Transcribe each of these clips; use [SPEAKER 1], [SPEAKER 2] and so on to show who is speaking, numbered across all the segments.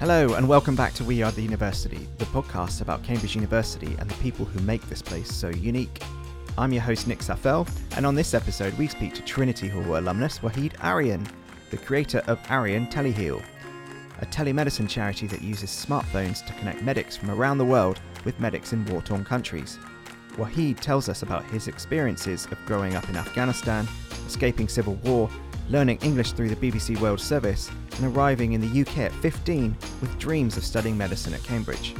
[SPEAKER 1] Hello, and welcome back to We Are the University, the podcast about Cambridge University and the people who make this place so unique. I'm your host, Nick Saffel, and on this episode, we speak to Trinity Hall alumnus Waheed Arian, the creator of Arian Teleheal, a telemedicine charity that uses smartphones to connect medics from around the world with medics in war torn countries. Waheed tells us about his experiences of growing up in Afghanistan, escaping civil war, learning English through the BBC World Service, and arriving in the UK at 15 with dreams of studying medicine at Cambridge.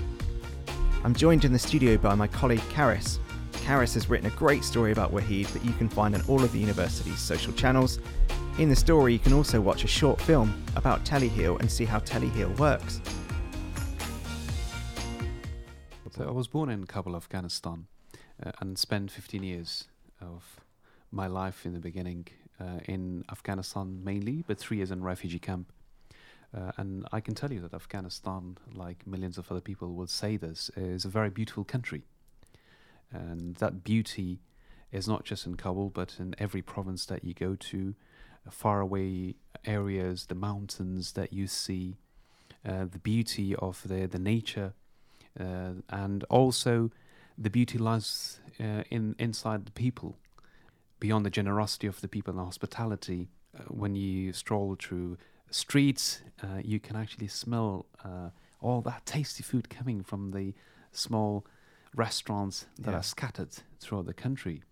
[SPEAKER 1] I'm joined in the studio by my colleague Karis. Karis has written a great story about Waheed that you can find on all of the university's social channels. In the story, you can also watch a short film about Teleheal and see how Teleheal works.
[SPEAKER 2] So I was born in Kabul, Afghanistan, uh, and spent 15 years of my life in the beginning in Afghanistan mainly, but three years in refugee camp. Uh, and I can tell you that Afghanistan, like millions of other people will say this, is a very beautiful country. And that beauty is not just in Kabul, but in every province that you go to, faraway areas, the mountains that you see, uh, the beauty of the, the nature, uh, and also the beauty lies uh, in inside the people, beyond the generosity of the people and the hospitality. Uh, when you stroll through streets, uh, you can actually smell uh, all that tasty food coming from the small restaurants that
[SPEAKER 1] Yeah.
[SPEAKER 2] are scattered throughout the country.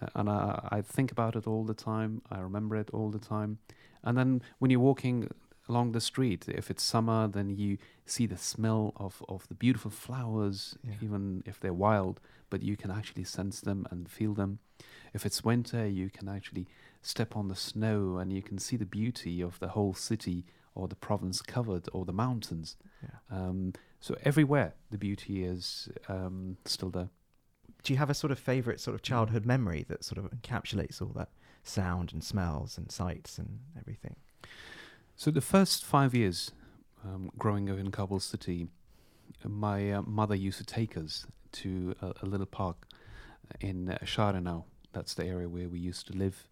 [SPEAKER 2] Uh, and I, I think about it all the time. I remember it all the time. And then when you're walking along the street, if it's summer, then you see the smell of, of the beautiful flowers,
[SPEAKER 1] Yeah.
[SPEAKER 2] even if they're wild, but you can actually sense them and feel them. If it's winter, you can actually step on the snow and you can see the beauty of the whole city or the province covered or the mountains.
[SPEAKER 1] Yeah.
[SPEAKER 2] Um, so everywhere the beauty is um, still there.
[SPEAKER 1] Do you have a sort of favourite sort of childhood memory that sort of encapsulates all that sound and smells and sights and everything?
[SPEAKER 2] So the first five years um, growing up in Kabul city, my uh, mother used to take us to a, a little park in uh, Sharanau. That's the area where we used to live.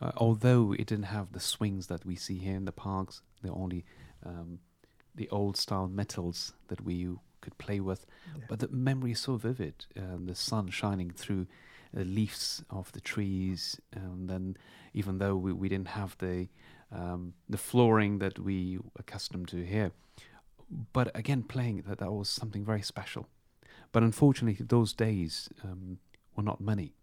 [SPEAKER 2] Uh, although it didn't have the swings that we see here in the parks, the only um, the old style metals that we could play with.
[SPEAKER 1] Yeah.
[SPEAKER 2] But the memory is so vivid. Um, the sun shining through the leaves of the trees, and then even though we, we didn't have the um, the flooring that we accustomed to here, but again playing that that was something very special. But unfortunately, those days um, were not many,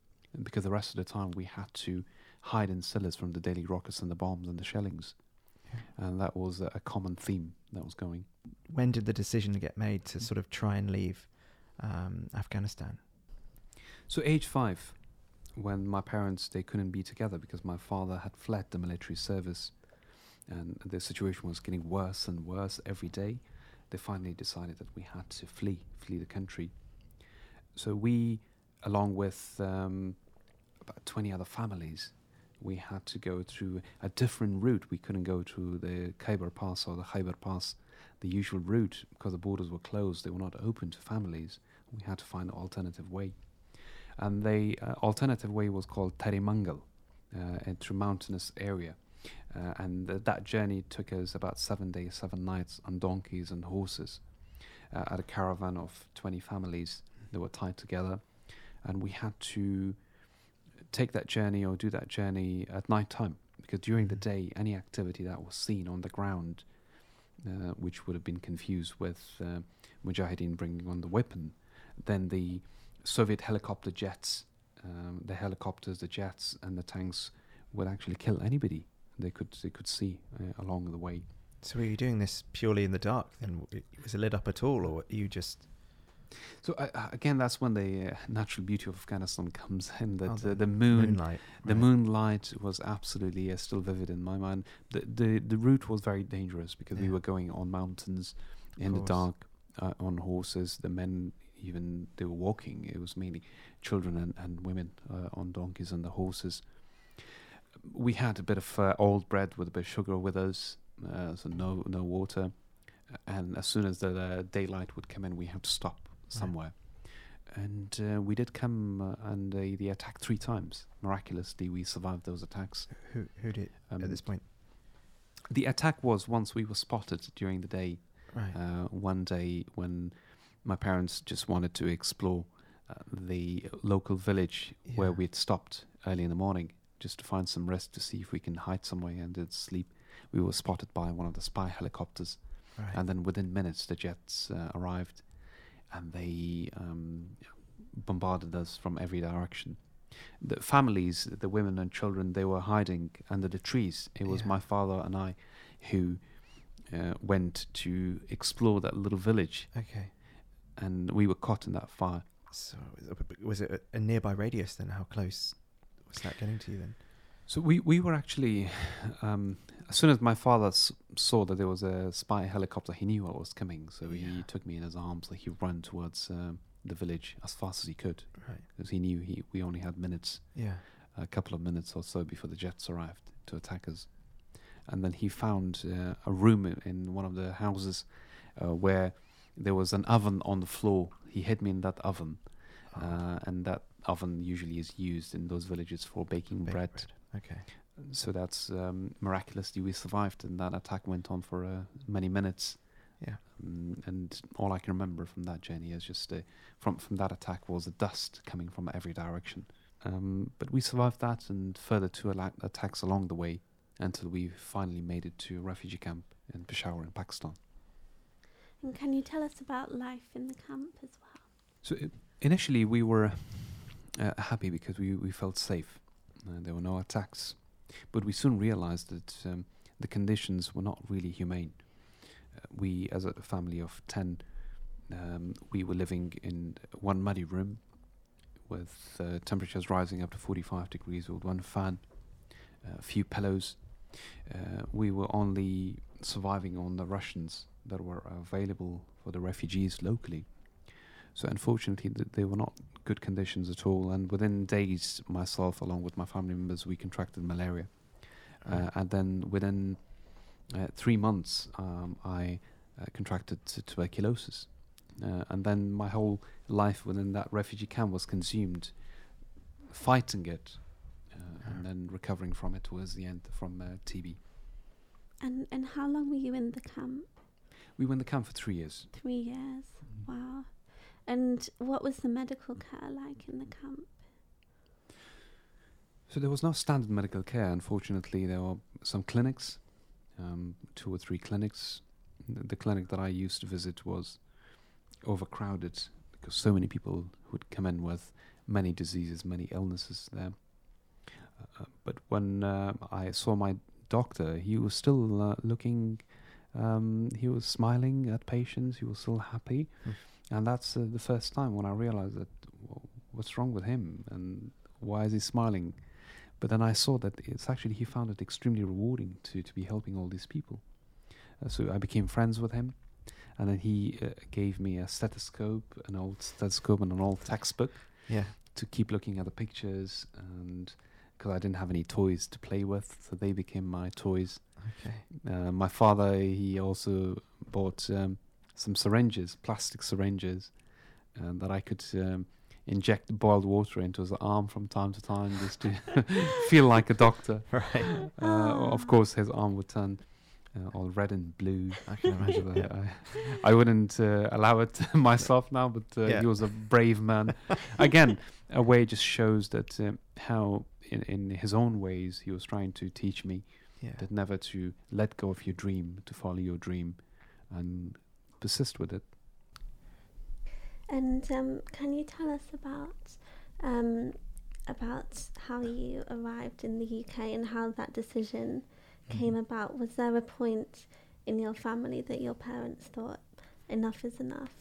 [SPEAKER 2] because the rest of the time we had to hide in cellars from the daily rockets and the bombs and the shellings, and that was a, a common theme that was going.
[SPEAKER 1] When did the decision get made to sort of try and leave um, Afghanistan?
[SPEAKER 2] So age five, when my parents they couldn't be together because my father had fled the military service, and the situation was getting worse and worse every day. They finally decided that we had to flee, flee the country. So we, along with um, about twenty other families, we had to go through a different route. We couldn't go through the Khyber Pass or the Khyber Pass, the usual route, because the borders were closed. They were not open to families. We had to find an alternative way and the uh, alternative way was called Tarimangal, uh, through mountainous area. Uh, and th- that journey took us about seven days, seven nights on donkeys and horses uh, at a caravan of 20 families that were tied together. And we had to take that journey or do that journey at night time because during the day, any activity that was seen on the ground, uh, which would have been confused with uh, Mujahideen bringing on the weapon, then the Soviet helicopter jets, um, the helicopters, the jets, and the tanks would actually kill anybody they could they could see uh, along the way.
[SPEAKER 1] So were you doing this purely in the dark? Then was it lit up at all, or were you just
[SPEAKER 2] So uh, again, that's when the uh, natural beauty of Afghanistan comes in. That
[SPEAKER 1] Oh,
[SPEAKER 2] uh,
[SPEAKER 1] the
[SPEAKER 2] the moon,
[SPEAKER 1] moonlight?
[SPEAKER 2] the
[SPEAKER 1] right.
[SPEAKER 2] moonlight was absolutely uh, still vivid in my mind. The the the route was very dangerous because we were going on mountains in the dark uh, on horses. The men even they were walking. It was mainly children and, and women uh, on donkeys and the horses. We had a bit of uh, old bread with a bit of sugar with us, uh, so no no water. And as soon as the uh, daylight would come in, we had to stop somewhere. And uh, we did come uh, and uh, they attacked three times. Miraculously, we survived those attacks.
[SPEAKER 1] Who who did
[SPEAKER 2] Um,
[SPEAKER 1] at this point?
[SPEAKER 2] The attack was once we were spotted during the day
[SPEAKER 1] Right.
[SPEAKER 2] Uh, one day when my parents just wanted to explore uh, the local village where we'd stopped early in the morning just to find some rest to see if we can hide somewhere and sleep. We were spotted by one of the spy helicopters,
[SPEAKER 1] right.
[SPEAKER 2] and then within minutes the jets uh, arrived, and they um, bombarded us from every direction. The families, the women and children, they were hiding under the trees. It was
[SPEAKER 1] Yeah.
[SPEAKER 2] my father and I who uh, went to explore that little village,
[SPEAKER 1] okay.
[SPEAKER 2] and we were caught in that fire.
[SPEAKER 1] So was it- a, a nearby radius then? How close was that getting to you then?
[SPEAKER 2] So we, we were actually, um, as soon as my father s- saw that there was a spy helicopter, he knew what was coming. So
[SPEAKER 1] Yeah.
[SPEAKER 2] he took me in his arms, like he ran towards um, the village as fast as he could,
[SPEAKER 1] Right.
[SPEAKER 2] because he knew he we only had minutes,
[SPEAKER 1] Yeah.
[SPEAKER 2] a couple of minutes or so before the jets arrived to attack us. And then he found uh, a room in, in one of the houses uh, where there was an oven on the floor. He hid me in that oven,
[SPEAKER 1] Oh,
[SPEAKER 2] uh, and that oven usually is used in those villages for baking
[SPEAKER 1] baked
[SPEAKER 2] bread.
[SPEAKER 1] Okay.
[SPEAKER 2] So that's um, miraculously we survived, and that attack went on for uh, many minutes.
[SPEAKER 1] Yeah.
[SPEAKER 2] Um, and all I can remember from that journey is just uh, from from that attack was the dust coming from every direction. Um, but we survived that and further two ala- attacks along the way until we finally made it to a refugee camp in Peshawar in Pakistan.
[SPEAKER 3] And can you tell us about life in the camp as well?
[SPEAKER 2] So i initially we were uh, happy because we, we felt safe. Uh, there were no attacks, but we soon realized that um, the conditions were not really humane. Uh, we, as a family of ten, um, we were living in one muddy room with uh, temperatures rising up to 45 degrees with one fan, uh, a few pillows. Uh, we were only surviving on the rations that were available for the refugees locally. So unfortunately, they were not good conditions at all. And within days, myself, along with my family members, we contracted malaria. Uh, and then within uh, three months, um, I uh, contracted t- tuberculosis. Uh, and then my whole life within that refugee camp was consumed fighting it uh, and then recovering from it towards the end from uh, TB.
[SPEAKER 3] And and how long were you in the camp?
[SPEAKER 2] We were in the camp for three years.
[SPEAKER 3] Three years. Wow. And what was the medical care like in the camp?
[SPEAKER 2] So there was no standard medical care. Unfortunately, there were some clinics, um, two or three clinics. Th- The clinic that I used to visit was overcrowded because so many people would come in with many diseases, many illnesses there. Uh, but when uh, I saw my doctor, he was still uh, looking. Um, he was smiling at patients. He was still happy,
[SPEAKER 1] Hmm.
[SPEAKER 2] And that's uh, the first time when I realized that w- what's wrong with him and why is he smiling? But then I saw that it's actually he found it extremely rewarding to to be helping all these people. Uh, so I became friends with him, and then he uh, gave me a stethoscope, an old stethoscope, and an old textbook
[SPEAKER 1] Yeah.
[SPEAKER 2] to keep looking at the pictures, and because I didn't have any toys to play with, so they became my toys.
[SPEAKER 1] Okay.
[SPEAKER 2] Uh, my father he also bought um, some syringes, plastic syringes, uh, that I could um, inject boiled water into his arm from time to time just to feel like a doctor.
[SPEAKER 1] Right.
[SPEAKER 2] Uh, of course, his arm would turn uh, all red and blue.
[SPEAKER 1] I can imagine.
[SPEAKER 2] I,
[SPEAKER 1] yeah.
[SPEAKER 2] I, I wouldn't uh, allow it myself now, but uh,
[SPEAKER 1] Yeah.
[SPEAKER 2] he was a brave man. Again, a way just shows that um, how, in, in his own ways, he was trying to teach me
[SPEAKER 1] Yeah.
[SPEAKER 2] that never to let go of your dream, to follow your dream, and persist with it.
[SPEAKER 3] And um, can you tell us about um, about how you arrived in the UK and how that decision came
[SPEAKER 1] Mhm.
[SPEAKER 3] about? Was there a point in your family that your parents thought enough is enough?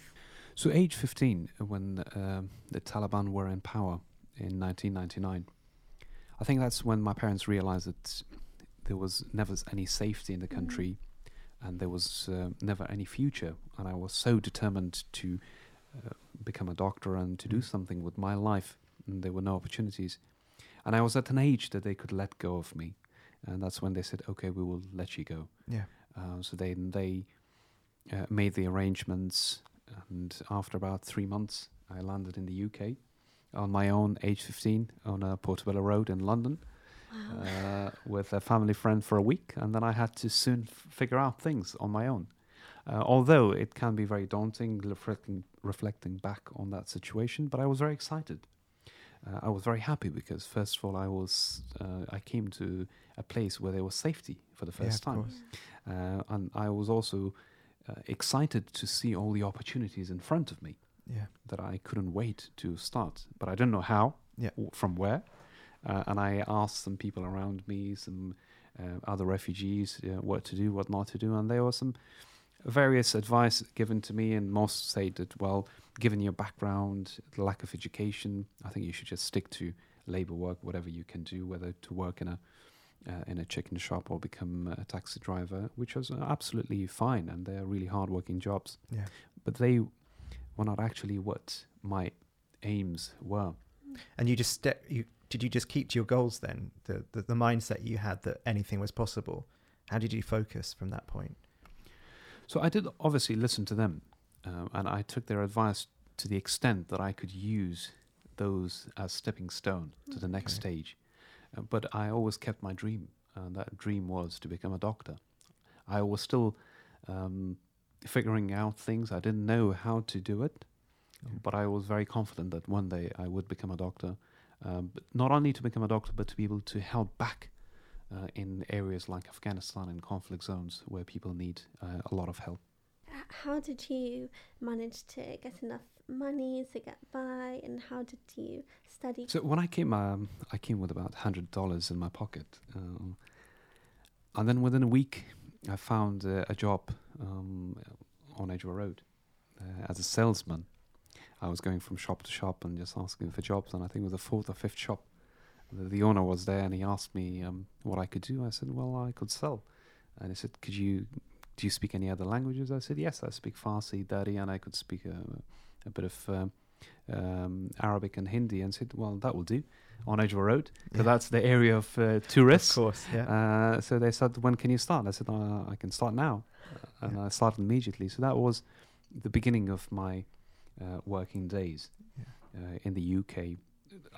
[SPEAKER 2] So, age 15, uh, when um, the Taliban were in power in 1999, I think that's when my parents realized that there was never any safety in the
[SPEAKER 3] Mhm.
[SPEAKER 2] country and there was uh, never any future. And I was so determined to uh, become a doctor and to do
[SPEAKER 1] Mm.
[SPEAKER 2] something with my life, and there were no opportunities. And I was at an age that they could let go of me. And that's when they said, okay, we will let you go.
[SPEAKER 1] Yeah.
[SPEAKER 2] Uh, so they they uh, made the arrangements, and after about three months, I landed in the UK on my own, age 15, on a Portobello Road in London,
[SPEAKER 3] Wow.
[SPEAKER 2] uh, with a family friend for a week, and then I had to soon f- figure out things on my own. Uh, although it can be very daunting reflecting, reflecting back on that situation, but I was very excited. Uh, I was very happy because first of all, I was uh, I came to a place where there was safety for the first
[SPEAKER 1] of
[SPEAKER 2] time, uh, and I was also uh, excited to see all the opportunities in front of me
[SPEAKER 1] Yeah.
[SPEAKER 2] that I couldn't wait to start, but I don't know how,
[SPEAKER 1] Yeah.
[SPEAKER 2] or from where. Uh, and I asked some people around me, some uh, other refugees, uh, what to do, what not to do, and there was some various advice given to me, and most said that, well, given your background, the lack of education, I think you should just stick to labor work, whatever you can do, whether to work in a uh, in a chicken shop or become a taxi driver, which was absolutely fine, and they're really hard-working jobs
[SPEAKER 1] Yeah.
[SPEAKER 2] but they were not actually what my aims were.
[SPEAKER 1] And you just ste- you did you just keep to your goals then? The, the the mindset you had that anything was possible. How did you focus from that point?
[SPEAKER 2] So I did obviously listen to them, uh, and I took their advice to the extent that I could use those as stepping stone to the next
[SPEAKER 1] Okay.
[SPEAKER 2] stage. Uh, but I always kept my dream, and that dream was to become a doctor. I was still um, figuring out things. I didn't know how to do it,
[SPEAKER 1] Yeah.
[SPEAKER 2] but I was very confident that one day I would become a doctor. Um, but not only to become a doctor, but to be able to help back uh, in areas like Afghanistan and conflict zones where people need uh, a lot of help.
[SPEAKER 3] How did you manage to get enough money to get by, and how did you study?
[SPEAKER 2] So when I came, um, I came with about hundred dollars in my pocket, um, and then within a week, I found uh, a job um, on Edgware Road uh, as a salesman. I was going from shop to shop and just asking for jobs, and I think it was the fourth or fifth shop. The, the owner was there, and he asked me um, what I could do. I said, "Well, I could sell," and he said, "Could you?" Do you speak any other languages? I said, yes, I speak Farsi, Dari, and I could speak a, a bit of um, um, Arabic and Hindi. And said, well, that will do on Edgware Road, because
[SPEAKER 1] Yeah.
[SPEAKER 2] that's the area of uh,
[SPEAKER 1] Of course, yeah.
[SPEAKER 2] Uh, so they said, when can you start? I said, uh, I can start now. And
[SPEAKER 1] Yeah.
[SPEAKER 2] I started immediately. So that was the beginning of my working days
[SPEAKER 1] Yeah.
[SPEAKER 2] uh, in the UK.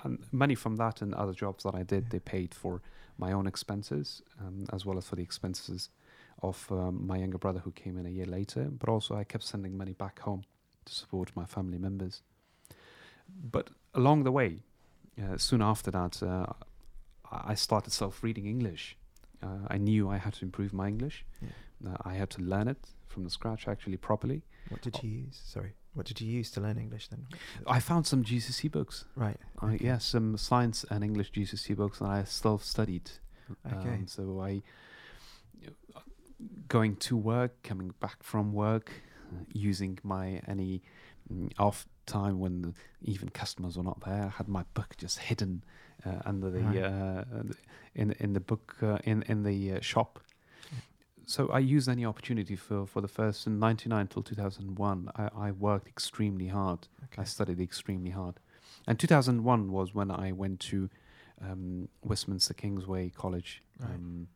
[SPEAKER 2] And money from that and other jobs that I did,
[SPEAKER 1] Yeah.
[SPEAKER 2] they paid for my own expenses um, as well as for the expenses of um, my younger brother who came in a year later. But also, I kept sending money back home to support my family members. But along the way, uh, soon after that, uh, I I started self reading English. Uh, I knew I had to improve my English.
[SPEAKER 1] Yeah.
[SPEAKER 2] Uh, I had to learn it from the scratch, actually, properly.
[SPEAKER 1] What did you use? Sorry. What did you use to learn English then?
[SPEAKER 2] I found some GCSE books.
[SPEAKER 1] Right. Okay.
[SPEAKER 2] yeah, some science and English GCSE books, and I self studied.
[SPEAKER 1] Okay.
[SPEAKER 2] Um, so I, going to work, coming back from work, using my any mm, off time when the, even customers were not there, I had my book just hidden uh, under the
[SPEAKER 1] Right.
[SPEAKER 2] uh, in in the book uh, in in the uh, shop. So I used any opportunity for for the first in '99 till 2001. I, I worked extremely hard. I studied extremely hard. And 2001 was when I went to um, Westminster Kingsway College.
[SPEAKER 1] Right.
[SPEAKER 2] Um,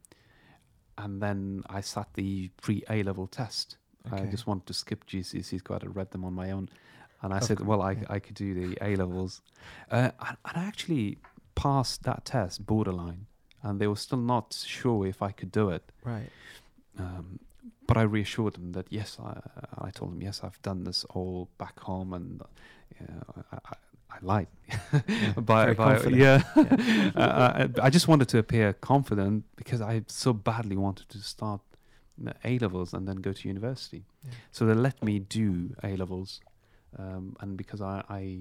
[SPEAKER 2] and then I sat the pre A level test. I just wanted to skip GCSEs, got to read them on my own. And I
[SPEAKER 1] Of
[SPEAKER 2] said,
[SPEAKER 1] cour-
[SPEAKER 2] well, I,
[SPEAKER 1] yeah.
[SPEAKER 2] I could do the A levels. Uh, and and I actually passed that test borderline. And they were still not sure if I could do it.
[SPEAKER 1] Right.
[SPEAKER 2] Um, but I reassured them that yes, I, I told them yes, I've done this all back home, and uh, I, I, I lied. by, by- yeah,
[SPEAKER 1] Yeah.
[SPEAKER 2] uh, I, I just wanted to appear confident because I so badly wanted to start A levels and then go to university.
[SPEAKER 1] Yeah.
[SPEAKER 2] So they let me do A levels, um, and because I, I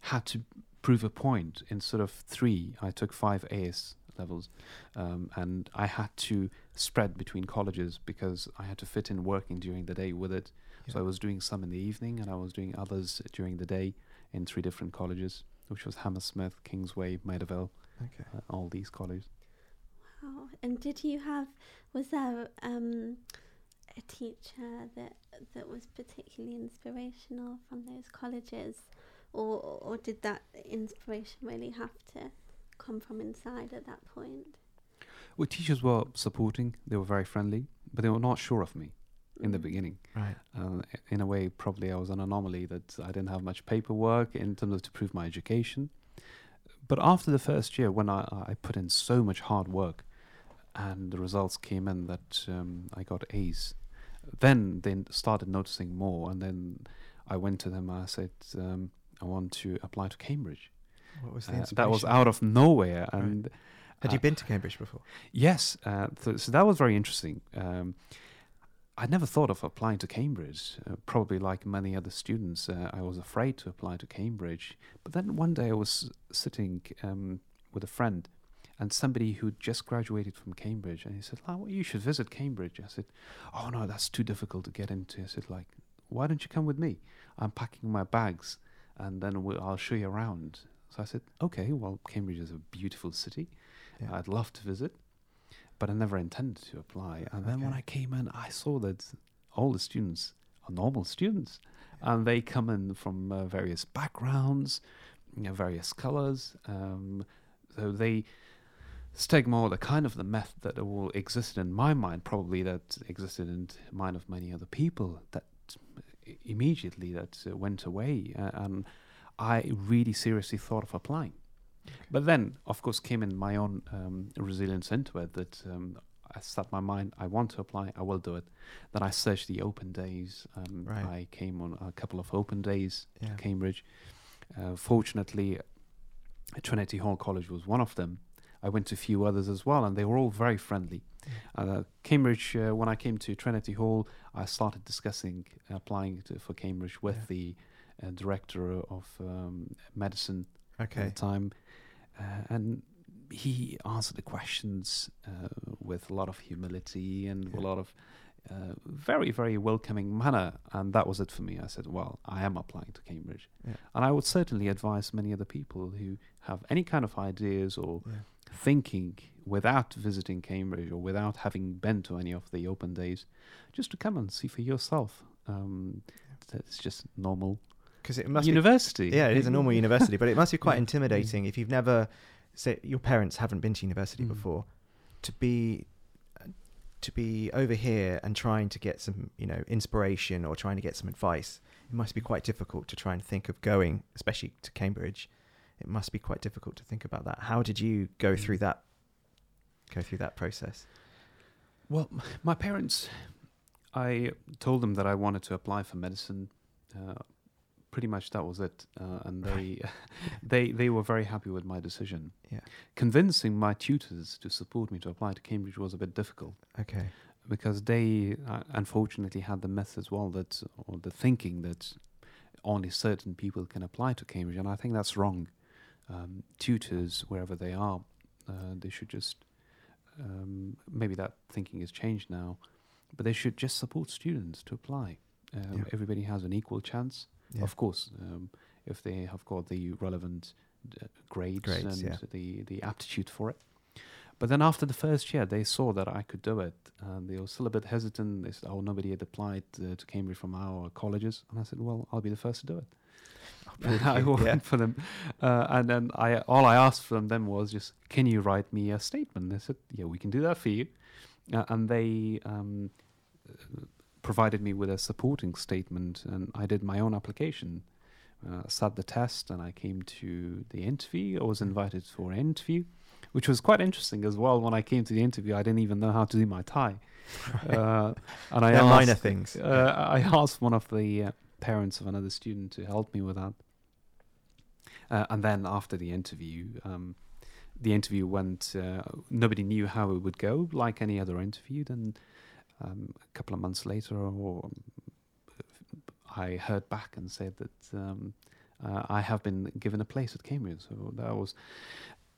[SPEAKER 2] had to prove a point instead of three, I took five AS levels, um, and I had to spread between colleges because I had to fit in working during the day with it. So I was doing some in the evening, and I was doing others during the day in three different colleges, which was Hammersmith, Kingsway, Maida Vale,
[SPEAKER 1] Okay.
[SPEAKER 2] uh, all these colleges.
[SPEAKER 3] Wow. And did you have? Was there um, a teacher that that was particularly inspirational from those colleges, or or did that inspiration really have to come from inside at that point?
[SPEAKER 2] Well, teachers were supporting; they were very friendly, but they were not sure of me in the
[SPEAKER 3] Mm.
[SPEAKER 2] beginning.
[SPEAKER 1] Right.
[SPEAKER 2] Uh, in a way, probably I was an anomaly that I didn't have much paperwork in terms of to prove my education. But after the first year, when I, I put in so much hard work, and the results came in that um, I got A's, then they started noticing more, and then I went to them. I said, um, I want to apply to Cambridge.
[SPEAKER 1] What was the
[SPEAKER 2] Uh, that was out of nowhere,
[SPEAKER 1] Right. Had you
[SPEAKER 2] uh,
[SPEAKER 1] been to Cambridge before?
[SPEAKER 2] Yes, uh, th- so that was very interesting. Um, I never thought of applying to Cambridge. Uh, probably like many other students, uh, I was afraid to apply to Cambridge. But then one day I was sitting um, with a friend and somebody who just graduated from Cambridge, and he said, "Oh, well, you should visit Cambridge." I said, "Oh no, that's too difficult to get into." I said, "Like, why don't you come with me? I'm packing my bags, and then we'll, I'll show you around." So I said, "Okay, well, Cambridge is a beautiful city.
[SPEAKER 1] Yeah.
[SPEAKER 2] I'd love to visit." but I never intended to apply. And then when I came in, I saw that all the students are normal students, and they come in from uh, various backgrounds, you know, various colors. Um, so they stigma or the kind of the myth that all existed in my mind, probably that existed in the mind of many other people, that immediately that uh, went away, uh, and I really seriously thought of applying. But then, of course, came in my own um, resilience into it that um, I set my mind, I want to apply, I will do it. Then I searched the open days. Um,
[SPEAKER 1] Right.
[SPEAKER 2] I came on a couple of open days
[SPEAKER 1] Yeah.
[SPEAKER 2] to Cambridge. Uh, fortunately, Trinity Hall College was one of them. I went to a few others as well, and they were all very friendly. Uh, Cambridge, uh, when I came to Trinity Hall, I started discussing applying to, for Cambridge with
[SPEAKER 1] Yeah.
[SPEAKER 2] the uh, director of um, medicine at the time, uh, and he answered the questions uh, with a lot of humility and
[SPEAKER 1] Yeah.
[SPEAKER 2] a lot of uh, very, very welcoming manner, and that was it for me. I said, "Well, I am applying to Cambridge,"
[SPEAKER 1] Yeah.
[SPEAKER 2] and I would certainly advise many other people who have any kind of ideas or
[SPEAKER 1] Yeah.
[SPEAKER 2] thinking without visiting Cambridge or without having been to any of the open days, just to come and see for yourself. Um, It's just normal
[SPEAKER 1] Because it must
[SPEAKER 2] university.
[SPEAKER 1] be. Yeah, it is a normal university, but it must be quite intimidating if you've never, say, your parents haven't been to university
[SPEAKER 2] Mm.
[SPEAKER 1] before, to be to be over here and trying to get some, you know, inspiration or trying to get some advice. It must be quite difficult to try and think of going, especially to Cambridge. It must be quite difficult to think about that. How did you go through
[SPEAKER 2] Mm.
[SPEAKER 1] that? Go through that process.
[SPEAKER 2] Well, my parents, I told them that I wanted to apply for medicine. Uh, pretty much that was it, uh, and they, they, they were very happy with my decision.
[SPEAKER 1] Yeah.
[SPEAKER 2] Convincing my tutors to support me to apply to Cambridge was a bit difficult
[SPEAKER 1] Okay.
[SPEAKER 2] because they uh, unfortunately had the myth as well that, or the thinking that only certain people can apply to Cambridge, and I think that's wrong. Um, tutors, wherever they are, uh, they should just um, maybe that thinking has changed now, but they should just support students to apply. Um,
[SPEAKER 1] Yeah.
[SPEAKER 2] Everybody has an equal chance,
[SPEAKER 1] Yeah.
[SPEAKER 2] of course, um, if they have got the relevant uh, grades,
[SPEAKER 1] Grades,
[SPEAKER 2] and
[SPEAKER 1] yeah.
[SPEAKER 2] the the aptitude for it. But then after the first year, they saw that I could do it, and they were still a bit hesitant. They said, "Oh, nobody had applied uh, to Cambridge from our colleges," and I said, "Well, I'll be the first to do it." I
[SPEAKER 1] Brilliant,
[SPEAKER 2] went
[SPEAKER 1] yeah.
[SPEAKER 2] for them, uh, and then I all I asked from them was just, "Can you write me a statement?" They said, "Yeah, we can do that for you," uh, and they um, provided me with a supporting statement, and I did my own application. Uh, sat the test, and I came to the interview. I was invited for an interview, which was quite interesting as well. When I came to the interview, I didn't even know how to do my tie, uh, and I asked,
[SPEAKER 1] minor things.
[SPEAKER 2] uh, I asked one of the uh, parents of another student to help me with that. Uh, and then after the interview, um, the interview went, uh, nobody knew how it would go, like any other interview. Then um, a couple of months later, or I heard back and said that um, uh, I have been given a place at Cambridge. So that was,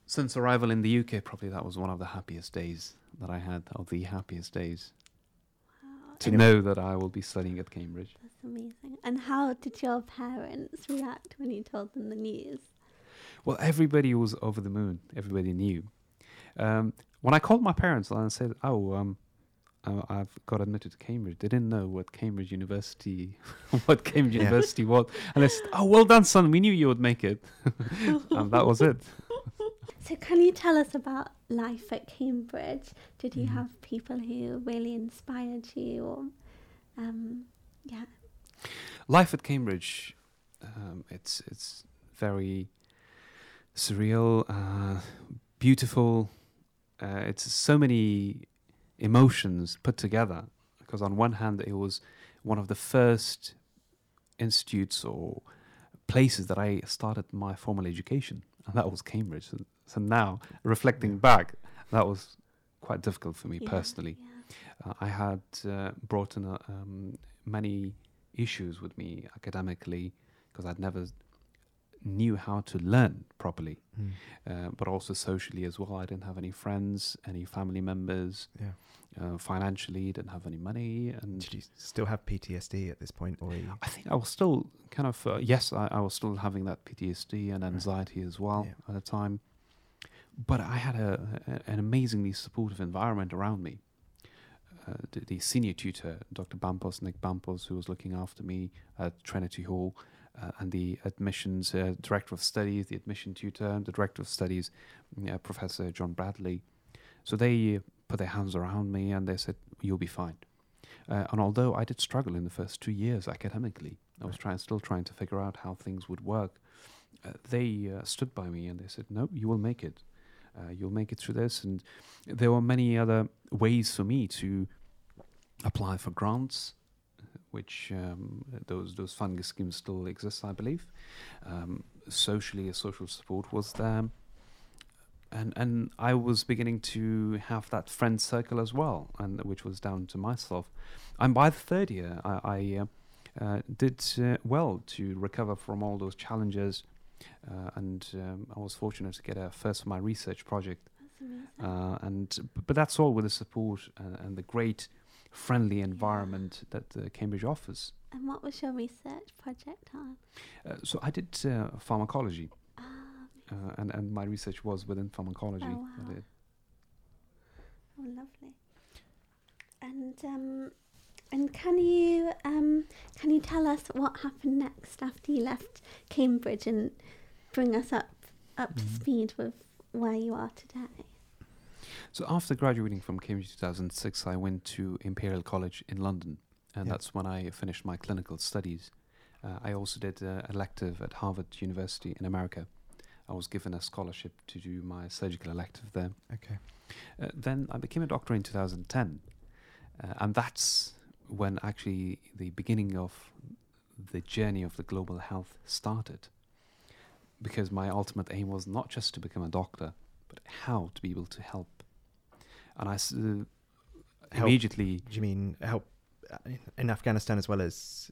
[SPEAKER 2] since arrival in the UK, probably that was one of the happiest days that I had, or the happiest days
[SPEAKER 3] Wow,
[SPEAKER 2] to
[SPEAKER 3] and
[SPEAKER 2] know that I will be studying at Cambridge.
[SPEAKER 3] That's amazing. And how did your parents react when you told them the news?
[SPEAKER 2] Well, everybody was over the moon. Everybody knew. Um, when I called my parents and said, "Oh, um, uh, I've got admitted to Cambridge," they didn't know what Cambridge University, what Cambridge
[SPEAKER 1] Yeah.
[SPEAKER 2] University was, and they said, "Oh, well done, son. We knew you would make it." and that was it.
[SPEAKER 3] So, can you tell us about life at Cambridge? Did you
[SPEAKER 2] Mhm.
[SPEAKER 3] have people who really inspired you, or um, yeah,
[SPEAKER 2] Life at Cambridge, um, it's it's very surreal, uh, beautiful. Uh, it's so many emotions put together. because on one hand it was one of the first institutes or places that I started my formal education, and that was Cambridge. So, so now, reflecting back, that was quite difficult for me
[SPEAKER 3] Yeah,
[SPEAKER 2] personally.
[SPEAKER 3] yeah.
[SPEAKER 2] Uh, I had uh, brought in uh, um, many issues with me academically because I'd never knew how to learn properly,
[SPEAKER 1] Mm.
[SPEAKER 2] uh, but also socially as well. I didn't have any friends, any family members.
[SPEAKER 1] Yeah.
[SPEAKER 2] Uh, financially, didn't have any money, and
[SPEAKER 1] Did you still have PTSD at this point, or?
[SPEAKER 2] I think I was still kind of uh, yes, I, I was still having that PTSD and
[SPEAKER 1] Right.
[SPEAKER 2] anxiety as well
[SPEAKER 1] Yeah.
[SPEAKER 2] at the time, but I had a, a an amazingly supportive environment around me. Uh, the, the senior tutor, Dr. Bampos, Nick Bampos, who was looking after me at Trinity Hall, uh, and the admissions uh, director of studies, the admission tutor, the director of studies, uh, Professor John Bradley. So they uh, put their hands around me and they said, "You'll be fine." Uh, and although I did struggle in the first two years academically, I was trying, still trying to figure out how things would work. Uh, they uh, stood by me and they said, "No, you will make it. Uh, you'll make it through this." And there were many other ways for me to apply for grants, which um, those those funding schemes still exist, I believe. Um, socially, a social support was there. And, and I was beginning to have that friend circle as well, and which was down to myself. And by the third year, I, I uh, uh, did uh, well to recover from all those challenges, uh, and um, I was fortunate to get a first for my research project. Uh, and but that's all with the support and, and the great friendly environment that uh, Cambridge offers.
[SPEAKER 3] and what was your research project on?
[SPEAKER 2] Uh, so I did uh, pharmacology, uh, and and my research was within pharmacology.
[SPEAKER 3] Oh, wow. oh, lovely. And um, and can you um, can you tell us what happened next after you left Cambridge and bring us up up to
[SPEAKER 2] Mm-hmm.
[SPEAKER 1] Mhm.
[SPEAKER 3] speed with where you are today?
[SPEAKER 2] So after graduating from Cambridge 2006, I went to Imperial College in London, and
[SPEAKER 1] Yeah.
[SPEAKER 2] that's when I finished my clinical studies. Uh, I also did uh, elective at Harvard University in America. I was given a scholarship to do my surgical elective there.
[SPEAKER 1] Okay.
[SPEAKER 2] Uh, then I became a doctor in 2010, uh, and that's when actually the beginning of the journey of the global health started. Because my ultimate aim was not just to become a doctor, but how to be able to help. And I uh,
[SPEAKER 1] Help.
[SPEAKER 2] immediately,
[SPEAKER 1] Do you mean help uh, in- in Afghanistan as well as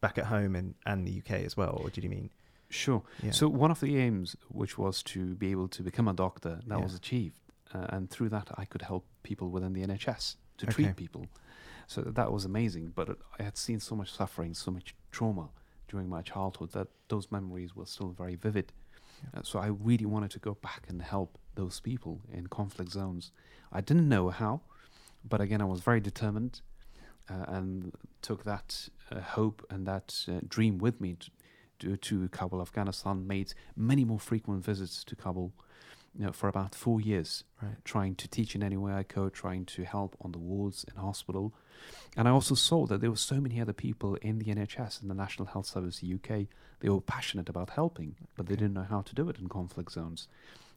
[SPEAKER 1] back at home and, and the UK as well, or did you mean?
[SPEAKER 2] sure.
[SPEAKER 1] Yeah.
[SPEAKER 2] So one of the aims, which was to be able to become a doctor, that
[SPEAKER 1] Yeah.
[SPEAKER 2] was achieved, uh, and through that I could help people within the NHS to
[SPEAKER 1] Okay.
[SPEAKER 2] treat people. So that was amazing. But it, I had seen so much suffering, so much trauma during my childhood that those memories were still very vivid. Uh, so I really wanted to go back and help those people in conflict zones. I didn't know how, but again, I was very determined uh, and took that uh, hope and that uh, dream with me to, to, to Kabul, Afghanistan. Made many more frequent visits to Kabul you know, for about four years
[SPEAKER 1] Right.
[SPEAKER 2] trying to teach in any way I could, trying to help on the wards in hospital. And I also saw that there were so many other people in the NHS and the National Health Service UK. They were passionate about helping, but they didn't know how to do it in conflict zones.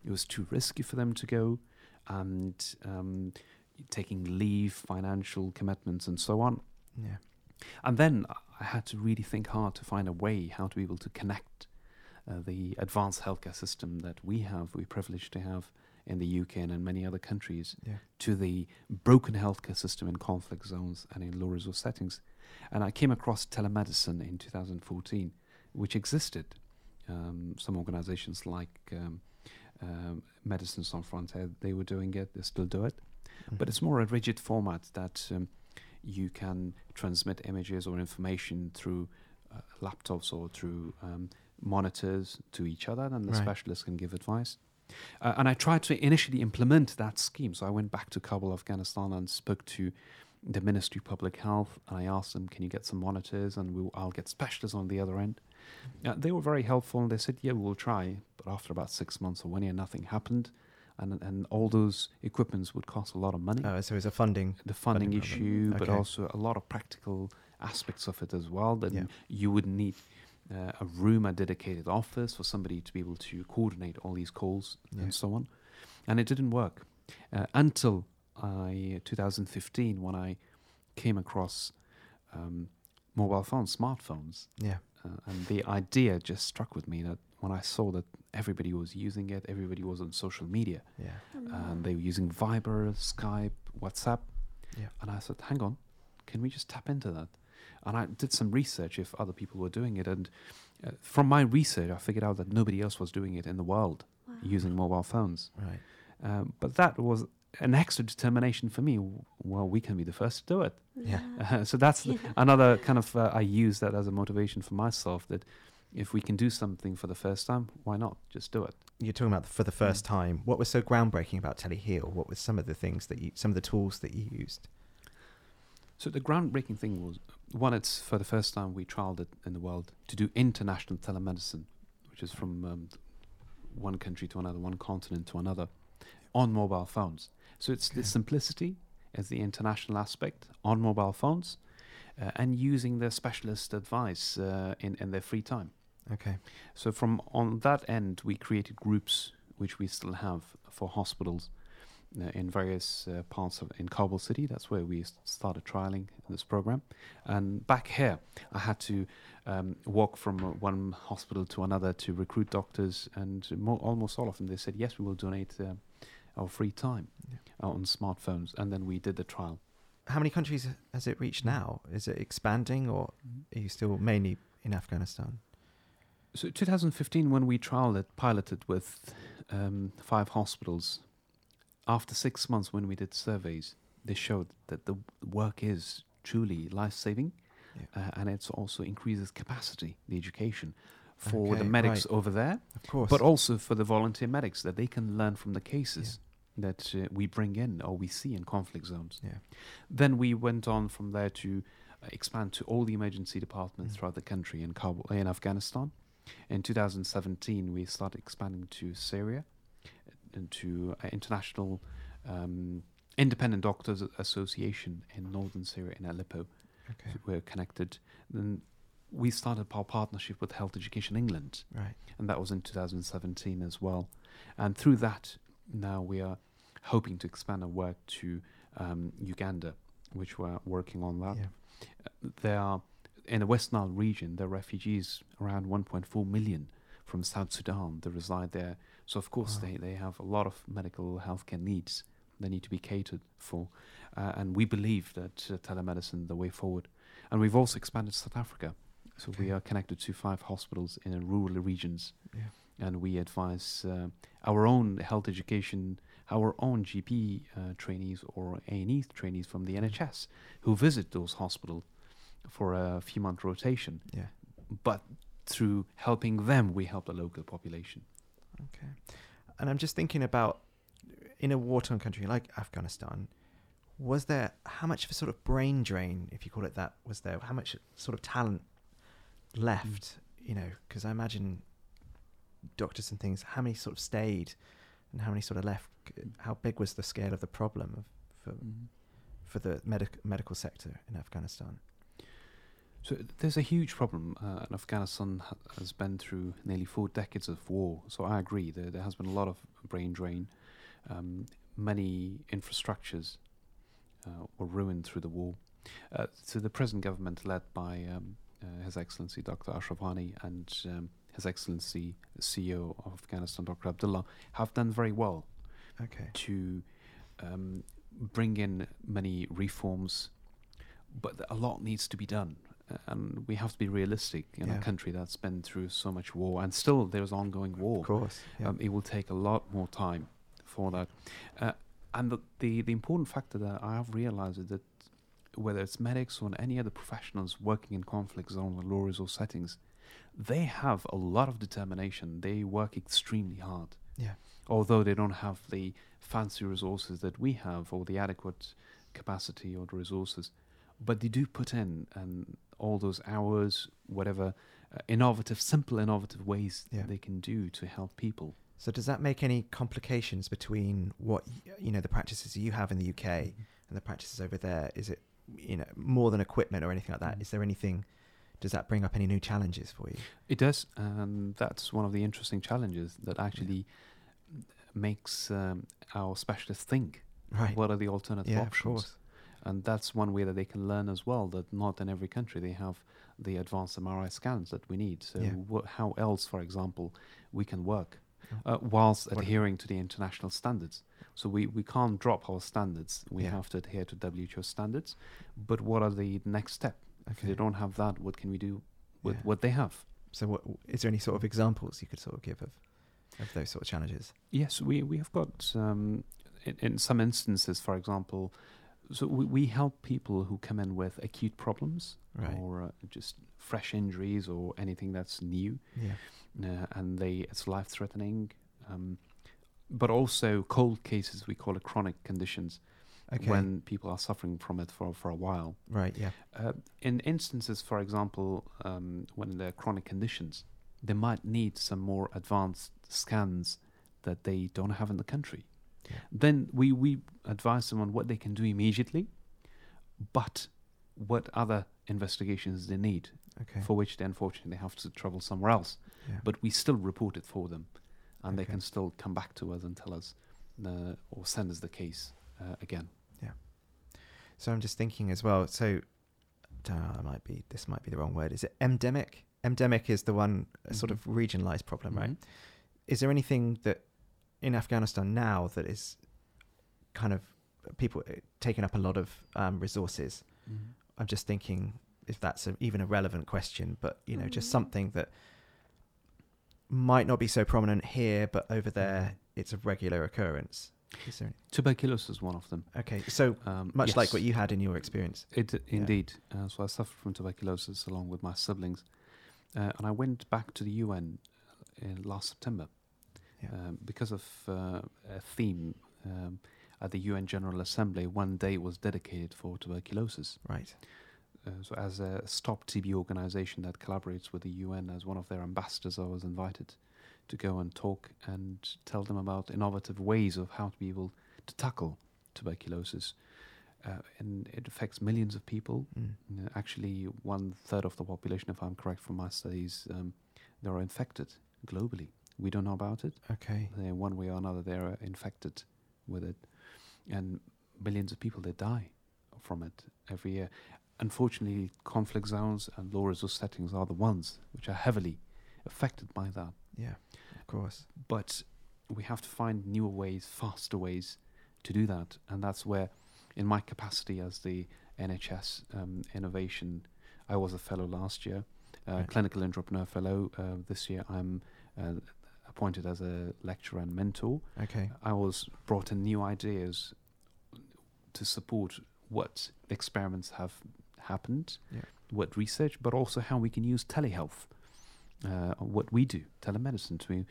[SPEAKER 2] It was too risky for them to go, and um, taking leave, financial commitments, and so on.
[SPEAKER 1] Yeah.
[SPEAKER 2] And then I had to really think hard to find a way how to be able to connect uh, the advanced healthcare system that we have, we're privileged to have in the UK and in many other countries,
[SPEAKER 1] Yeah.
[SPEAKER 2] to the broken healthcare system in conflict zones and in low resource settings. And I came across telemedicine in 2014, which existed. Um, some organizations like um, um, Médecins Sans Frontières, they were doing it, they still do it. But
[SPEAKER 1] Mhm.
[SPEAKER 2] it's more a rigid format that um, you can transmit images or information through uh, laptops or through um, monitors to each other, and the
[SPEAKER 1] Right.
[SPEAKER 2] specialist can give advice. Uh, and I tried to initially implement that scheme. So I went back to Kabul, Afghanistan, and spoke to the Ministry of Public Health. And I asked them, "Can you get some monitors?" And we'll, I'll get specialists on the other end. Uh, they were very helpful. and They said, "Yeah, we'll try." But after about six months or one year, nothing happened, and and all those equipments would cost a lot of money
[SPEAKER 1] Oh, so it's a funding.
[SPEAKER 2] the funding,
[SPEAKER 1] Funding
[SPEAKER 2] issue, but also a lot of practical aspects of it as well. That
[SPEAKER 1] Yeah.
[SPEAKER 2] you would need uh, a room, a dedicated office for somebody to be able to coordinate all these calls
[SPEAKER 1] Yeah.
[SPEAKER 2] and so on. And it didn't work uh, until I 2015 when I came across um, mobile phones, smartphones,
[SPEAKER 1] Yeah.
[SPEAKER 2] uh, and the idea just struck with me that when I saw that everybody was using it, everybody was on social media,
[SPEAKER 1] Yeah.
[SPEAKER 2] and they were using Viber, Skype, WhatsApp,
[SPEAKER 1] Yeah.
[SPEAKER 2] and I said, "Hang on, can we just tap into that?" And I did some research if other people were doing it, and uh, from my research, I figured out that nobody else was doing it in the world
[SPEAKER 3] Wow.
[SPEAKER 2] using mobile phones.
[SPEAKER 1] Right.
[SPEAKER 2] Um, but that was an extra determination for me. Well, we can be the first to do it.
[SPEAKER 1] Yeah.
[SPEAKER 2] Uh, so that's
[SPEAKER 3] Yeah.
[SPEAKER 2] another kind of uh, I use that as a motivation for myself that if we can do something for the first time, why not just do it?
[SPEAKER 1] You're talking about for the first time. What was so groundbreaking about Teleheal? What was some of the things that you, some of the tools that you used?
[SPEAKER 2] So the groundbreaking thing was one. It's for the first time we trialed it in the world to do international telemedicine, which is from um, one country to another, one continent to another, on mobile phones. So it's the simplicity as the international aspect on mobile phones, uh, and using their specialist advice uh, in in their free time.
[SPEAKER 1] Okay.
[SPEAKER 2] So from on that end, we created groups which we still have for hospitals in various uh, parts of in Kabul city. That's where we started trialing this program. And back here, I had to um, walk from uh, one hospital to another to recruit doctors, and mo- almost all of them they said yes, we will donate uh, our free time uh, on smartphones. And then we did the trial.
[SPEAKER 1] How many countries has it reached now? Is it expanding, or are you still mainly in Afghanistan?
[SPEAKER 2] So 2015, when we trialed it, piloted with um, five hospitals, after six months when we did surveys, they showed that the work is truly life-saving,
[SPEAKER 1] Yeah.
[SPEAKER 2] uh, and it also increases capacity, the education, for the medics
[SPEAKER 1] right.
[SPEAKER 2] over there,
[SPEAKER 1] Of course.
[SPEAKER 2] but also for the volunteer medics that they can learn from the cases that uh, we bring in or we see in conflict zones.
[SPEAKER 1] yeah.
[SPEAKER 2] Then we went on from there to expand to all the emergency departments
[SPEAKER 1] Mm.
[SPEAKER 2] throughout the country in Kabul, in Afghanistan. In 2017, we started expanding to Syria to uh, international um, independent doctors association in northern Syria in Aleppo.
[SPEAKER 1] Okay.
[SPEAKER 2] We're connected. Then we started our partnership with Health Education England,
[SPEAKER 1] Right.
[SPEAKER 2] and that was in 2017 as well. And through that, now we are hoping to expand our work to um, Uganda, which we're working on that.
[SPEAKER 1] Yeah.
[SPEAKER 2] There are in the West Nile region, there are refugees around 1.4 million from South Sudan that reside there. So of course
[SPEAKER 1] Wow.
[SPEAKER 2] they, they have a lot of medical healthcare needs. They need to be catered for, uh, and we believe that uh, telemedicine is the way forward. And we've also expanded South Africa, so we are connected to five hospitals in rural regions,
[SPEAKER 1] Yeah.
[SPEAKER 2] and we advise uh, our own health education, our own GP uh, trainees or A&E trainees from the NHS who visit those hospitals for a few month rotation.
[SPEAKER 1] Yeah.
[SPEAKER 2] But through helping them, we help the local population.
[SPEAKER 1] And I'm just thinking about in a war-torn country like Afghanistan, was there how much of a sort of brain drain, if you call it that, was there? How much sort of talent left? Mm. You know, because I imagine doctors and things. How many sort of stayed, and how many sort of left? How big was the scale of the problem of, for mm. for the medic- medical sector in Afghanistan?
[SPEAKER 2] So there's a huge problem. Uh, and Afghanistan ha- has been through nearly four decades of war. So I agree. There, there has been a lot of brain drain. Um, many infrastructures uh, were ruined through the war. Uh, so the present government, led by um, uh, His Excellency Dr. Ashraf Ghani and um, His Excellency CEO of Afghanistan, Dr. Abdullah, have done very well
[SPEAKER 1] Okay.
[SPEAKER 2] to um, bring in many reforms, but a lot needs to be done. And we have to be realistic in
[SPEAKER 1] Yeah.
[SPEAKER 2] a country that's been through so much war, and still there's ongoing war.
[SPEAKER 1] Of course. Yeah.
[SPEAKER 2] Um, it will take a lot more time for that. Uh, and the, the, the important factor that I have realized is that whether it's medics or any other professionals working in conflict zones or low resource settings, they have a lot of determination. They work extremely hard
[SPEAKER 1] yeah.
[SPEAKER 2] although they don't have the fancy resources that we have or the adequate capacity or the resources but they do put in and all those hours whatever uh, innovative simple innovative ways
[SPEAKER 1] Yeah.
[SPEAKER 2] they can do to help people
[SPEAKER 1] So does that make any complications between what you know the practices you have in the UK and the practices over there? Is it you know more than equipment or anything like that?
[SPEAKER 2] Mm.
[SPEAKER 1] Is there anything? Does that bring up any new challenges for you?
[SPEAKER 2] it does and that's one of the interesting challenges that actually makes um, our specialists think
[SPEAKER 1] Right.
[SPEAKER 2] what are the alternative
[SPEAKER 1] yeah,
[SPEAKER 2] options. And that's one way that they can learn as well. That not in every country they have the advanced MRI scans that we need. So
[SPEAKER 1] Yeah.
[SPEAKER 2] wha- how else, for example, we can work uh, whilst
[SPEAKER 1] What-
[SPEAKER 2] adhering to the international standards. So we, we can't drop our standards. We
[SPEAKER 1] Yeah.
[SPEAKER 2] have to adhere to WHO standards. But what are the next step? If they don't have that, what can we do with
[SPEAKER 1] Yeah.
[SPEAKER 2] what they have?
[SPEAKER 1] So, what is there any sort of examples you could sort of give of of those sort of challenges?
[SPEAKER 2] Yes, we, we have got, um, in, in some instances, for example, so we, we help people who come in with acute problems
[SPEAKER 1] Right.
[SPEAKER 2] or uh, just fresh injuries or anything that's new.
[SPEAKER 1] Yeah.
[SPEAKER 2] uh, and they it's life threatening. Um, but also cold cases, we call it chronic conditions,
[SPEAKER 1] Okay.
[SPEAKER 2] when people are suffering from it for, for a while.
[SPEAKER 1] right. Yeah.
[SPEAKER 2] Uh, in instances, for example, um, when they're chronic conditions, they might need some more advanced scans that they don't have in the country.
[SPEAKER 1] Yeah.
[SPEAKER 2] Then we, we advise them on what they can do immediately, but what other investigations they need
[SPEAKER 1] Okay.
[SPEAKER 2] for which they unfortunately have to travel somewhere else.
[SPEAKER 1] yeah.
[SPEAKER 2] But we still report it for them, and they can still come back to us and tell us uh, or send us the case uh, again. Yeah.
[SPEAKER 1] So I'm just thinking as well. So, uh, I might be this might be the wrong word. Is it endemic? Endemic is the one a sort of regionalized problem, right?
[SPEAKER 2] Mhm.
[SPEAKER 1] Is there anything that in Afghanistan now that is kind of people uh, taking up a lot of um, resources?
[SPEAKER 2] Mhm.
[SPEAKER 1] I'm just thinking if that's a, even a relevant question, but you know, just
[SPEAKER 3] Mm.
[SPEAKER 1] something that might not be so prominent here, but over there it's a regular occurrence. Is there?
[SPEAKER 2] Tuberculosis is one of them.
[SPEAKER 1] Okay, so
[SPEAKER 2] Um,
[SPEAKER 1] much like what you had in your experience.
[SPEAKER 2] It indeed. Uh, so I suffered from tuberculosis along with my siblings, uh, and I went back to the UN in last September
[SPEAKER 1] Yeah.
[SPEAKER 2] um, because of uh, a theme um, at the UN General Assembly. One day was dedicated for tuberculosis.
[SPEAKER 1] Right.
[SPEAKER 2] Uh, so, as a Stop TB organization that collaborates with the UN as one of their ambassadors, I was invited to go and talk and tell them about innovative ways of how to be able to tackle tuberculosis. Uh, and it affects millions of people.
[SPEAKER 1] Mm.
[SPEAKER 2] Uh, actually, one third of the population, if I'm correct from my studies, um, they are infected globally. We don't know about it.
[SPEAKER 1] Okay.
[SPEAKER 2] They, one way or another, they are infected with it, and millions of people they die from it every year. Unfortunately, conflict zones and low resource settings are the ones which are heavily affected by that.
[SPEAKER 1] Yeah. Of course.
[SPEAKER 2] But we have to find newer ways, faster ways to do that, and that's where, in my capacity as the NHS um, innovation, I was a fellow last year, uh,
[SPEAKER 1] Right.
[SPEAKER 2] clinical entrepreneur fellow. Uh, this year, I'm uh, appointed as a lecturer and mentor.
[SPEAKER 1] Okay.
[SPEAKER 2] I was brought in new ideas to support what experiments have happened,
[SPEAKER 1] Yeah.
[SPEAKER 2] what research, but also how we can use telehealth, uh, what we do, telemedicine, to,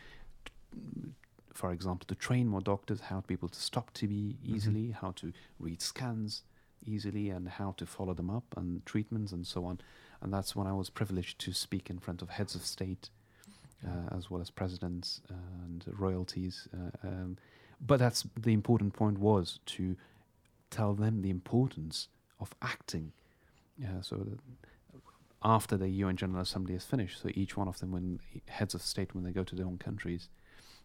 [SPEAKER 2] for example, to train more doctors how to be able to stop TB easily, how to read scans easily, and how to follow them up and treatments and so on. And that's when I was privileged to speak in front of heads of state, uh, as well as presidents and royalties. Uh, um, but that's the important point was to tell them the importance of acting. Uh, so that after the UN General Assembly is finished, so each one of them, when heads of state, when they go to their own countries,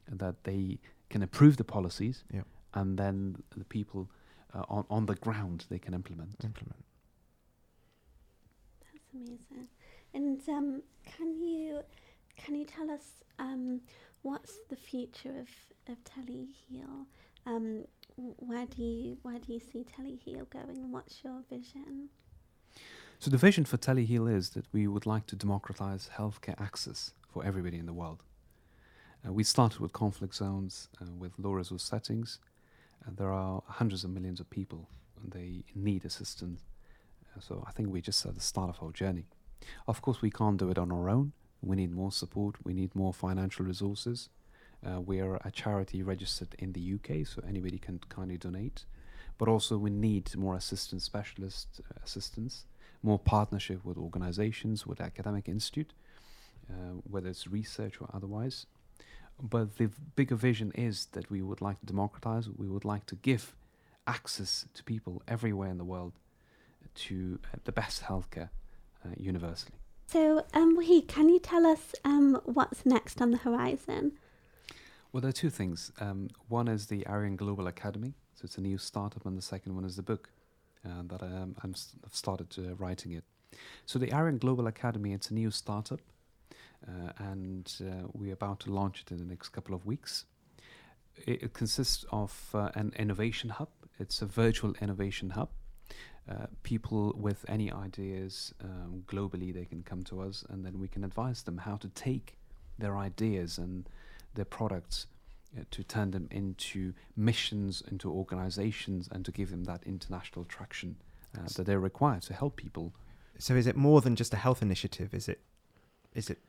[SPEAKER 2] that they can approve the policies,
[SPEAKER 1] Yep.
[SPEAKER 2] and then the people uh, on on the ground they can implement.
[SPEAKER 1] Implement.
[SPEAKER 3] That's amazing. And um, can you can you tell us um, what's the future of of teleheal? Um, where do you where do you see teleheal going? What's your vision?
[SPEAKER 2] So the vision for Teleheal is that we would like to democratize healthcare access for everybody in the world. Uh, we started with conflict zones, uh, with low resource settings, and there are hundreds of millions of people and they need assistance. Uh, so I think we're just at the start of our journey. Of course, we can't do it on our own. We need more support. We need more financial resources. Uh, we are a charity registered in the UK, so anybody can kindly donate. But also, we need more assistant specialist uh, assistance more partnership with organizations, with academic institute, uh, whether it's research or otherwise. But the v- bigger vision is that we would like to democratize, we would like to give access to people everywhere in the world to uh, the best healthcare uh, universally.
[SPEAKER 3] So, um, Waheed, can you tell us um, what's next on the horizon?
[SPEAKER 2] Well, there are two things. Um, one is the Arian Global Academy, so it's a new startup, and the second one is the book. and that um, I'm s- I've started uh, writing it. So the Arian Global Academy, it's a new startup, uh, and uh, we're about to launch it in the next couple of weeks. It, it consists of uh, an innovation hub. It's a virtual innovation hub. Uh, people with any ideas um, globally, they can come to us, and then we can advise them how to take their ideas and their products uh, to turn them into missions, into organizations, and to give them that international traction uh, that they require to help people.
[SPEAKER 1] So is it more than just a health initiative? Is it is it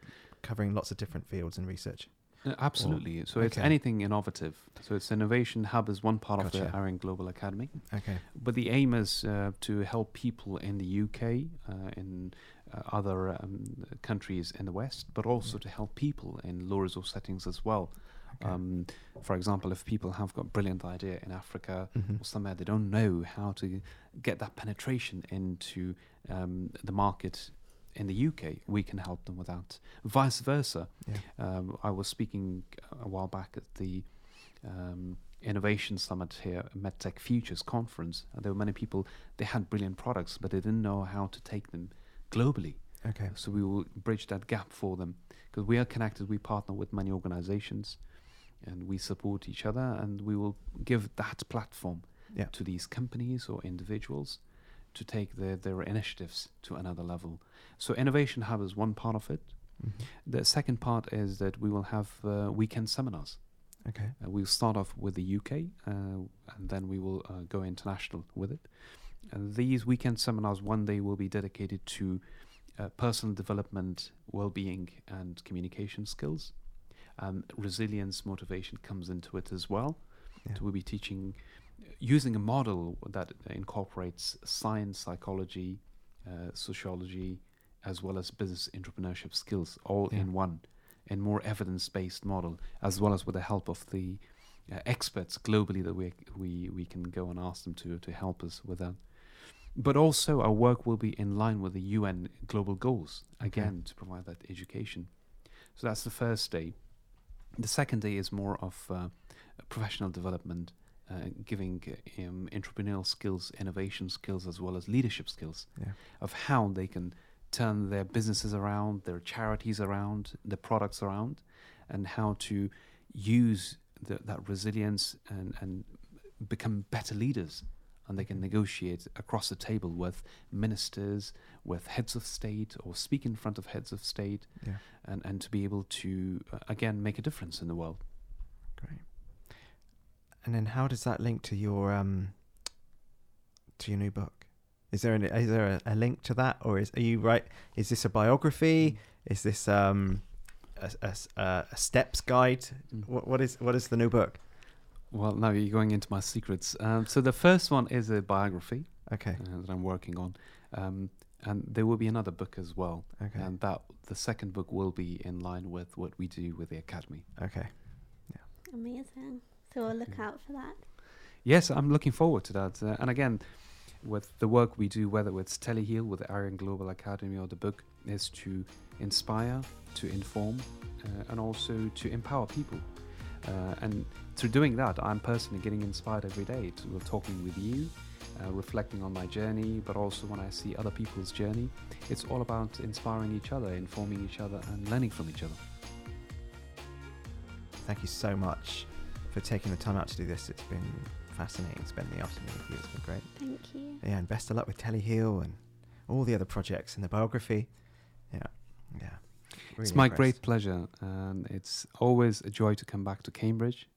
[SPEAKER 1] covering lots of different fields and research?
[SPEAKER 2] Uh, absolutely. so it's
[SPEAKER 1] okay.
[SPEAKER 2] anything innovative. So it's innovation hub is one part of the Arian Global Academy,
[SPEAKER 1] Okay.
[SPEAKER 2] but the aim is uh, to help people in the UK, uh, in uh, other um, countries in the West, but also
[SPEAKER 1] Yeah.
[SPEAKER 2] to help people in low resource settings as well.
[SPEAKER 1] okay.
[SPEAKER 2] Um, for example, if people have got brilliant idea in Africa
[SPEAKER 1] Mhm.
[SPEAKER 2] or somewhere they don't know how to get that penetration into um, the market in the UK, we can help them with that. Vice versa.
[SPEAKER 1] Yeah.
[SPEAKER 2] Um, I was speaking a while back at the um, Innovation Summit here, MedTech Futures Conference. And there were many people, they had brilliant products, but they didn't know how to take them globally.
[SPEAKER 1] Okay.
[SPEAKER 2] So we will bridge that gap for them because we are connected. We partner with many organizations, and we support each other, and we will give that platform
[SPEAKER 1] Yeah.
[SPEAKER 2] to these companies or individuals to take their, their initiatives to another level. So innovation hub is one part of it.
[SPEAKER 1] Mhm.
[SPEAKER 2] The second part is that we will have uh, weekend seminars.
[SPEAKER 1] Okay.
[SPEAKER 2] Uh, we'll start off with the UK, uh, and then we will uh, go international with it. And these weekend seminars, one day, will be dedicated to uh, personal development, well-being, and communication skills. Um, resilience, motivation comes into it as well.
[SPEAKER 1] Yeah.
[SPEAKER 2] So we'll be teaching using a model that incorporates science, psychology, uh, sociology, as well as business entrepreneurship skills, all
[SPEAKER 1] Yeah.
[SPEAKER 2] in one, in more evidence-based model, as well as with the help of the uh, experts globally that we we we can go and ask them to to help us with that. But also, our work will be in line with the UN global goals
[SPEAKER 1] Okay.
[SPEAKER 2] again to provide that education. So that's the first day. The second day is more of uh, professional development, uh, giving um, entrepreneurial skills, innovation skills, as well as leadership skills
[SPEAKER 1] Yeah.
[SPEAKER 2] of how they can turn their businesses around, their charities around, their products around, and how to use the, that resilience and, and become better leaders. And they can negotiate across the table with ministers, with heads of state, or speak in front of heads of state,
[SPEAKER 1] Yeah.
[SPEAKER 2] and, and to be able to, uh, again, make a difference in the world.
[SPEAKER 1] Great. And then how does that link to your um to your new book? Is there an, is there a, a link to that, or is are you right? Is this a biography? Is this um a, a s- a- a steps guide?
[SPEAKER 2] Mm.
[SPEAKER 1] What what is what is the new book?
[SPEAKER 2] Well, now you're going into my secrets. Um, so the first one is a biography
[SPEAKER 1] Okay.
[SPEAKER 2] uh, that I'm working on, um, and there will be another book as well.
[SPEAKER 1] Okay.
[SPEAKER 2] And that the second book will be in line with what we do with the academy.
[SPEAKER 1] okay. Yeah.
[SPEAKER 3] Amazing. So we'll look out for that.
[SPEAKER 2] Yes, I'm looking forward to that. Uh, and again, with the work we do, whether it's Teleheal with the Arian Global Academy or the book, is to inspire, to inform, uh, and also to empower people. Uh, and through doing that, I'm personally getting inspired every day. To, we're talking with you, uh, reflecting on my journey, but also when I see other people's journey, it's all about inspiring each other, informing each other, and learning from each other.
[SPEAKER 1] Thank you so much for taking the time out to do this. It's been fascinating spending the afternoon with you. It's been great.
[SPEAKER 3] Thank you.
[SPEAKER 1] Yeah, and best of luck with Teleheal and all the other projects and the biography. Yeah, yeah.
[SPEAKER 2] it's my
[SPEAKER 1] impressed.
[SPEAKER 2] great pleasure, and it's always a joy to come back to Cambridge